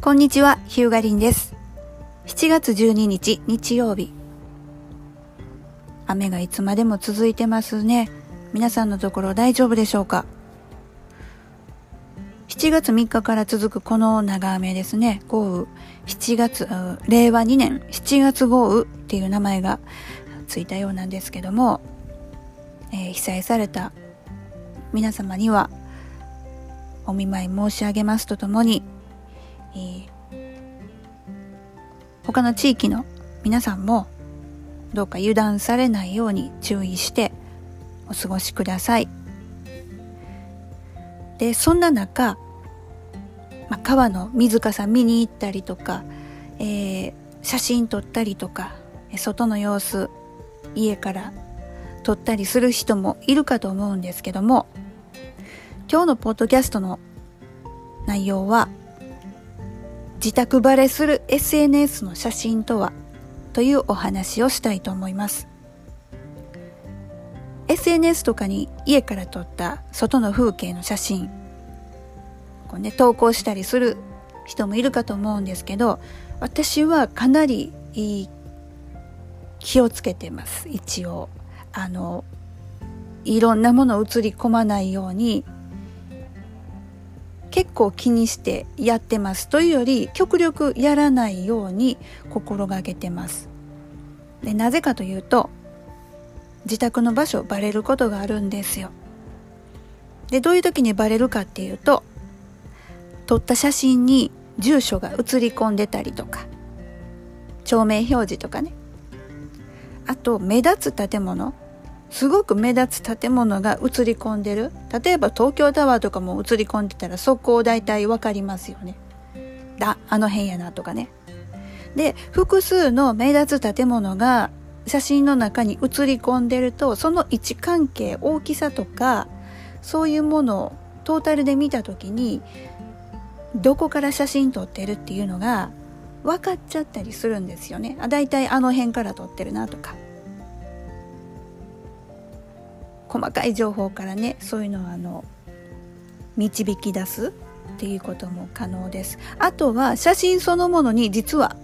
こんにちは、ヒューガリンです。7月12日、日曜日。雨がいつまでも続いてますね。皆さんのところ大丈夫でしょうか？7月3日から続くこの長雨ですね。豪雨。7月、令和2年7月豪雨っていう名前がついたようなんですけども、えー、被災された皆様にはお見舞い申し上げますとともに、えー、他の地域の皆さんもどうか油断されないように注意してお過ごしください。で、そんな中、まあ、川の水かさ見に行ったりとか、えー、写真撮ったりとか、外の様子、家から撮ったりする人もいるかと思うんですけども、今日のポッドキャストの内容は自宅バレする SNS の写真とは？というお話をしたいと思います。SNS とかに家から撮った外の風景の写真。こうね投稿したりする人もいるかと思うんですけど私はかなり気をつけてます。一応。あのいろんなものを映り込まないように結構気にしてやってますというより極力やらないように心がけてます。でなぜかというと自宅の場所バレることがあるんですよ。でどういう時にバレるかっていうと撮った写真に住所が写り込んでたりとか町名表示とかね。あと目立つ建物すごく目立つ建物が映り込んでる。例えば東京タワーとかも映り込んでたらそこを大体わかりますよね。だあの辺やなとかね。で複数の目立つ建物が写真の中に映り込んでるとその位置関係大きさとかそういうものをトータルで見た時にどこから写真撮ってるっていうのが分かっちゃったりするんですよね。あだいたいあの辺から撮ってるなとか。細かい情報からねそういうのはあの導き出すっていうことも可能です。あとは写真そのものに実は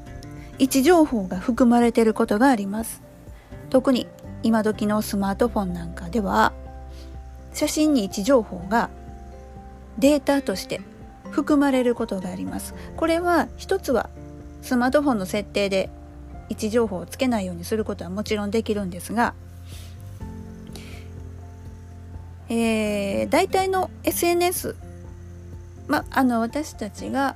位置情報が含まれていることがあります。特に今時のスマートフォンなんかでは写真に位置情報がデータとして含まれることがあります。これは一つはスマートフォンの設定で位置情報をつけないようにすることはもちろんできるんですがえー、大体の SNS まあの私たちが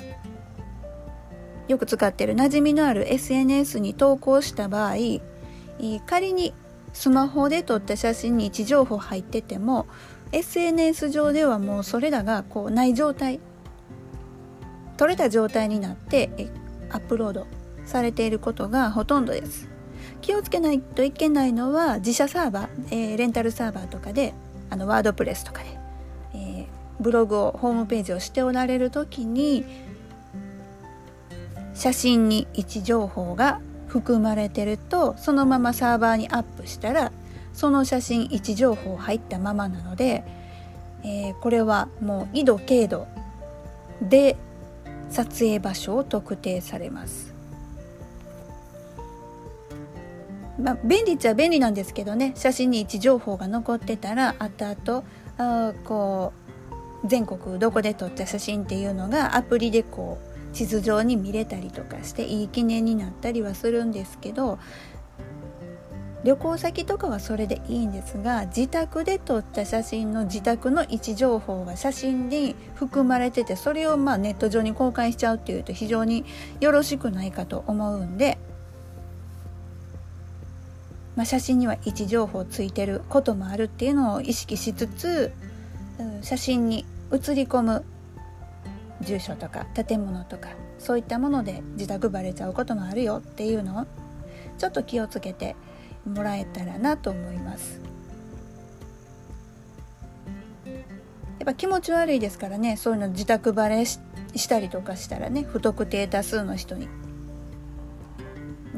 よく使ってる馴染みのある SNS に投稿した場合仮にスマホで撮った写真に位置情報入ってても SNS 上ではもうそれらがこうない状態撮れた状態になってアップロードされていることがほとんどです。気をつけないといけないのは自社サーバー、えー、レンタルサーバーとかであのワードプレスとかで、えー、ブログをホームページをしておられる時に写真に位置情報が含まれてるとそのままサーバーにアップしたらその写真位置情報入ったままなので、えー、これはもう緯度経度で撮影場所を特定されます。まあ、便利っちゃ便利なんですけどね写真に位置情報が残ってたら後々あこう全国どこで撮った写真っていうのがアプリでこう地図上に見れたりとかしていい記念になったりはするんですけど旅行先とかはそれでいいんですが自宅で撮った写真の自宅の位置情報が写真に含まれててそれをまあネット上に公開しちゃうっていうと非常によろしくないかと思うんでまあ、写真には位置情報ついてることもあるっていうのを意識しつつ写真に写り込む住所とか建物とかそういったもので自宅バレちゃうこともあるよっていうのをちょっと気をつけてもらえたらなと思います。やっぱ気持ち悪いですからねそういうの自宅バレしたりとかしたらね不特定多数の人に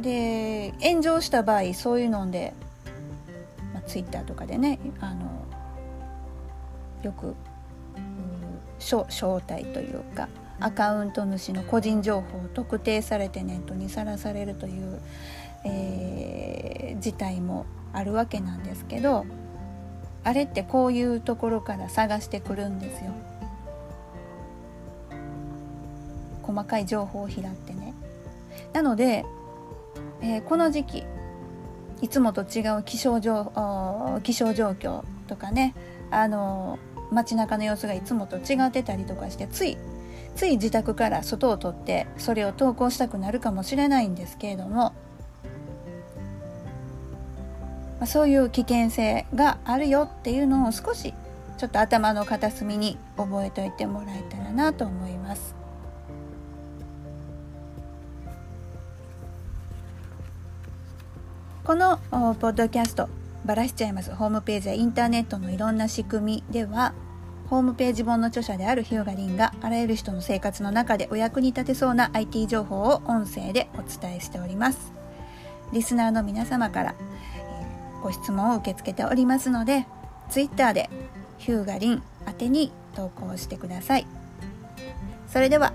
で炎上した場合そういうので、まあ、ツイッターとかでねあのよく招待というかアカウント主の個人情報を特定されてネットにさらされるという、えー、事態もあるわけなんですけどあれってこういうところから探してくるんですよ。細かい情報を拾ってね。なので、えー、この時期いつもと違う気象状気象状況とかねあの街中の様子がいつもと違ってたりとかしてついつい自宅から外を取ってそれを投稿したくなるかもしれないんですけれども、ま、そういう危険性があるよっていうのを少しちょっと頭の片隅に覚えておいてもらえたらなと思います。このポッドキャストばらしちゃいます。ホームページやインターネットのいろんな仕組みではホームページ本の著者である日向凛があらゆる人の生活の中でお役に立てそうな IT 情報を音声でお伝えしております。リスナーの皆様から、ご質問を受け付けておりますので Twitter でヒューガリン宛てに投稿してください。それでは